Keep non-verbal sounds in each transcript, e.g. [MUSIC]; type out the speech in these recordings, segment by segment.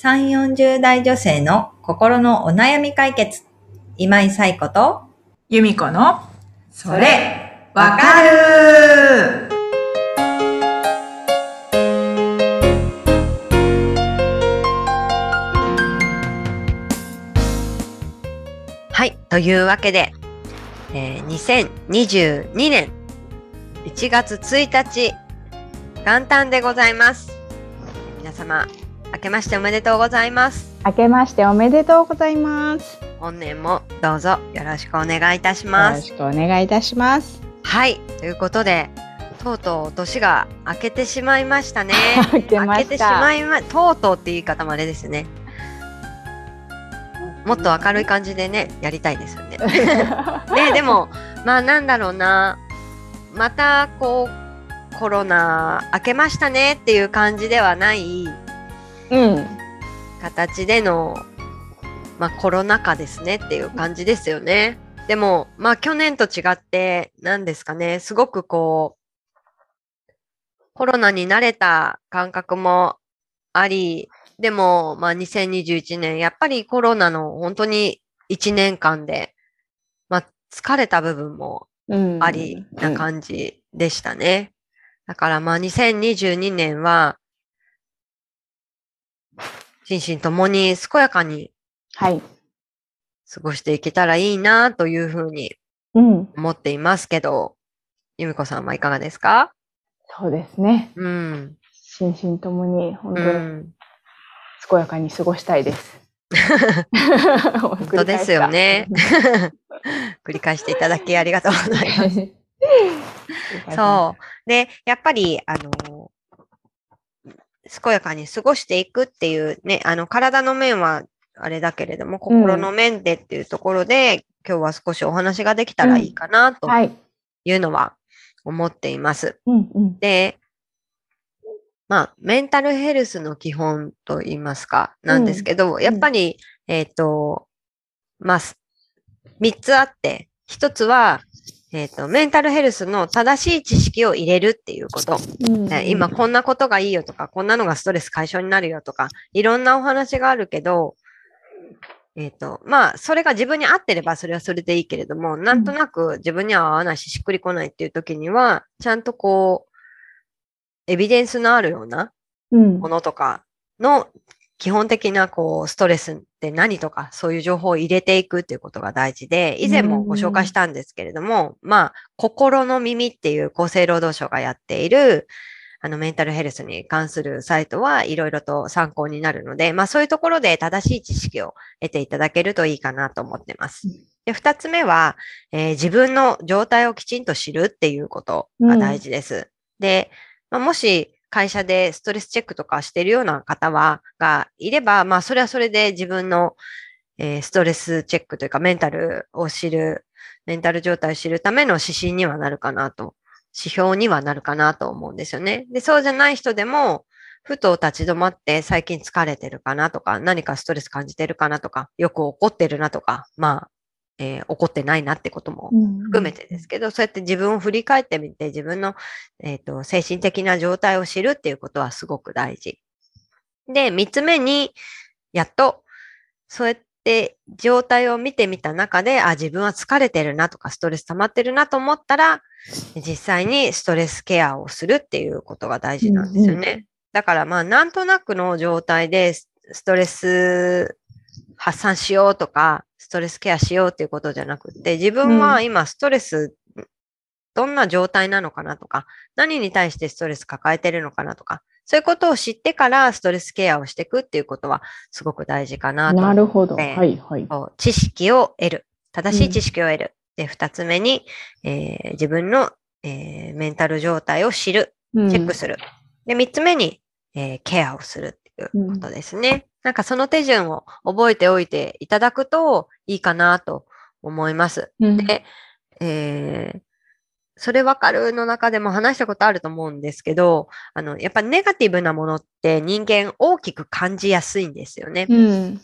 3、40代女性の心のお悩み解決。今井彩子と、由美子の、それ、わかるはい。というわけで、えー2022年1月1日、元旦でございます。皆様、明けましておめでとうございます。明けましておめでとうございます。本年もどうぞよろしくお願いいたしよます。ろしくお願いいたします。はい。ということで、とうとう年が明けてしまいましたね。[LAUGHS] 明けま明けしてた。しまいま、とうとうって言い方もあれですね。もっと明るい感じでね、やりたいですよね。[LAUGHS] ねでもまあなんだろうなまたこうコロナ明けましたねっていう感じではないうん。形での、まあ、コロナ禍ですねっていう感じですよね。でもまあ去年と違って何ですかねすごくこうコロナに慣れた感覚もありでもまあ2021年やっぱりコロナの本当に1年間でまあ疲れた部分もうん。ありな感じでしたね。だからまあ2022年は、心身ともに健やかにはい。過ごしていけたらいいなというふうにうん。思っていますけど、由美子さんはいかがですか？そうですね。うん。心身ともに本う当にん。健やかに過ごしたいです。本 [LAUGHS] [LAUGHS] 本当ですよね。[LAUGHS] 繰り返していただきありがとうございます。う。そう。で、やっぱり、あの、健やかに過ごしていくっていうね、あの、体の面はあれだけれども、心の面でっていうところで、今日は少しお話ができたらいいかなとはい。いうのは思っています。うんうん。で、まあ、メンタルヘルスの基本と言いますか、なんですけど、やっぱり、えっ、と、まあ、す三つあって、一つは、えっ、と、メンタルヘルスの正しい知識を入れるっていうこと。うんね今こんなことがいいよとか、こんなのがストレス解消になるよとか、いろんなお話があるけど、えっ、と、まあ、それが自分に合ってればそれはそれでいいけれども、なんとなく自分には合わないし、しっくりこないっていう時には、ちゃんとこう、エビデンスのあるようなうんものとかの基本的なこう、ストレスって何とか、そういう情報を入れていくっていうことが大事で、以前もご紹介したんですけれども、まあ、心の耳っていう厚生労働省がやっている、あの、メンタルヘルスに関するサイトはいろいろと参考になるので、まあそういうところで正しい知識を得ていただけるといいかなと思ってます。で、二つ目は、えー自分の状態をきちんと知るっていうことが大事です。で、まあ、もし会社でストレスチェックとかしてるような方は、がいれば、まあそれはそれで自分の、えーストレスチェックというかメンタルを知る、メンタル状態を知るための指針にはなるかなと、指標にはなるかなと思うんですよね。で、そうじゃない人でも、ふと立ち止まって最近疲れてるかなとか、何かストレス感じてるかなとか、よく怒ってるなとか、まあ、えー怒ってないなってことも含めてですけど、そうやって自分を振り返ってみて、自分の、えっと精神的な状態を知るっていうことはすごく大事。で、三つ目に、やっと、そうやって状態を見てみた中で、あ、自分は疲れてるなとか、ストレス溜まってるなと思ったら、実際にストレスケアをするっていうことが大事なんですよね。だからまあ、なんとなくの状態でスストレス発散しようとか、ストレスケアしようっていうことじゃなくって、自分は今ストレス、どんな状態なのかなとか、何に対してストレス抱えてるのかなとか、そういうことを知ってからストレスケアをしていくっていうことはすごく大事かなとなるほど。ねはいはい。知識を得る。正しい知識を得る。で、二つ目に、えー自分の、えーメンタル状態を知る。チェックする。で、三つ目に、えーケアをするっていうことですね。なんかその手順を覚えておいていただくといいかなと思います。うん。で、えーそれわかるの中でも話したことあると思うんですけど、あの、やっぱネガティブなものって人間大きく感じやすいんですよね。うん。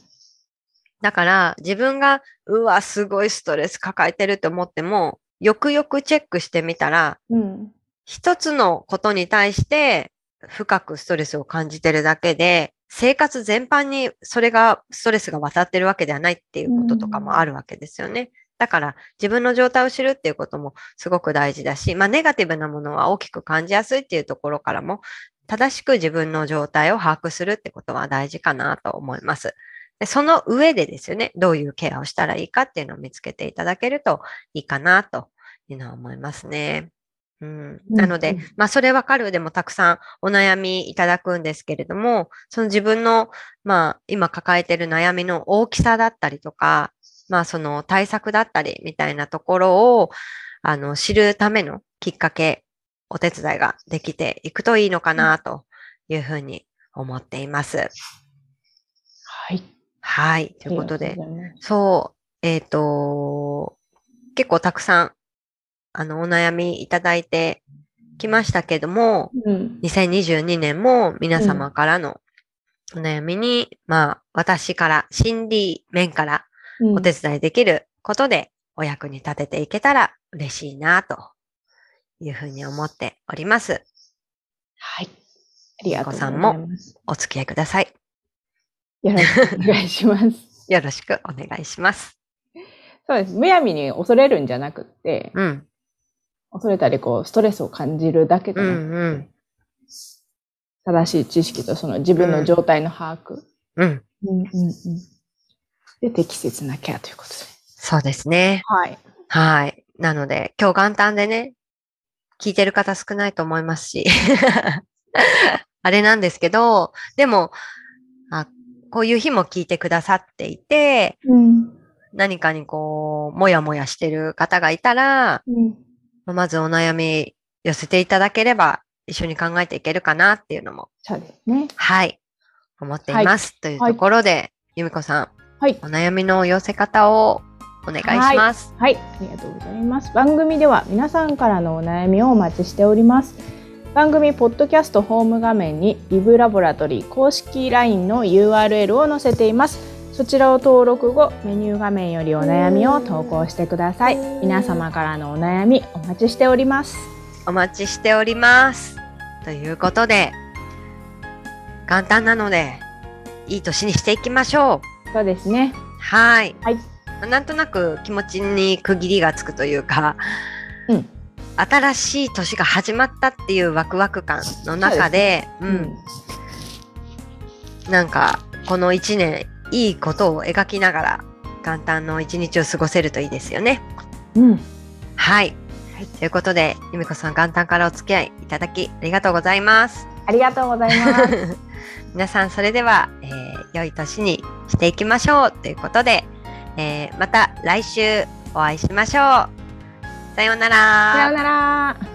だから自分が、うわ、すごいストレス抱えてると思っても、よくよくチェックしてみたら、うん。一つのことに対して深くストレスを感じてるだけで、生活全般にそれが、ストレスが渡ってるわけではないっていうこととかもあるわけですよね。だから自分の状態を知るっていうこともすごく大事だし、まあネガティブなものは大きく感じやすいっていうところからも、正しく自分の状態を把握するってことは大事かなと思います。でその上でですよね、どういうケアをしたらいいかっていうのを見つけていただけるといいかなというのは思いますね。うん、なので、うんまあそれわかるでもたくさんお悩みいただくんですけれども、その自分の、まあ今抱えている悩みの大きさだったりとか、まあその対策だったりみたいなところを、あの、知るためのきっかけ、お手伝いができていくといいのかなというふうに思っています。はい。はい。ということでそう、えっ、と、結構たくさん、あの、お悩みいただいてきましたけども、うん。2022年も皆様からのお悩みに、まあ、私から、心理面からうんお手伝いできることでお役に立てていけたら嬉しいな、というふうに思っております。はい。ありがとうございお子さんます。お付き合いください。よろしくお願いします。[LAUGHS] よろしくお願いします。そうです。むやみに恐れるんじゃなくって、うん。恐れたりこう、ストレスを感じるだけじうゃなくて、んうん。正しい知識とその自分の状態の把握。うん。うんうんうん。で、適切なケアということで。そうですね。はい。はい。なので、今日元旦でね、聞いてる方少ないと思いますし、[LAUGHS] あれなんですけど、でも、あ、こういう日も聞いてくださっていて、うん。何かにこう、もやもやしてる方がいたら、うん。まずお悩み寄せていただければ、一緒に考えていけるかなっていうのも、そうですね。はい、思っています。というところで、由美子さん、はい。お悩みの寄せ方をお願いします。はい、ありがとうございます。番組では皆さんからのお悩みをお待ちしております。番組ポッドキャストホーム画面にリブラボラトリー公式 LINE の URL を載せています。そちらを登録後、メニュー画面よりお悩みを投稿してください。皆様からのお悩みお待ちしております。お待ちしております。ということで、元旦なので、いい年にしていきましょう。そうですね。はい。はいなんとなく気持ちに区切りがつくというか、うん新しい年が始まったっていうワクワク感の中で、ううんん。なんか、この一年、いいことを描きながら、元旦の一日を過ごせるといいですよね。うん。はい。ということで、由美子さん、元旦からお付き合いいただき、ありがとうございます。ありがとうございます。[LAUGHS] 皆さん、それでは、えー良い年にしていきましょうということで、えーまた来週お会いしましょう。さようなら。さようなら。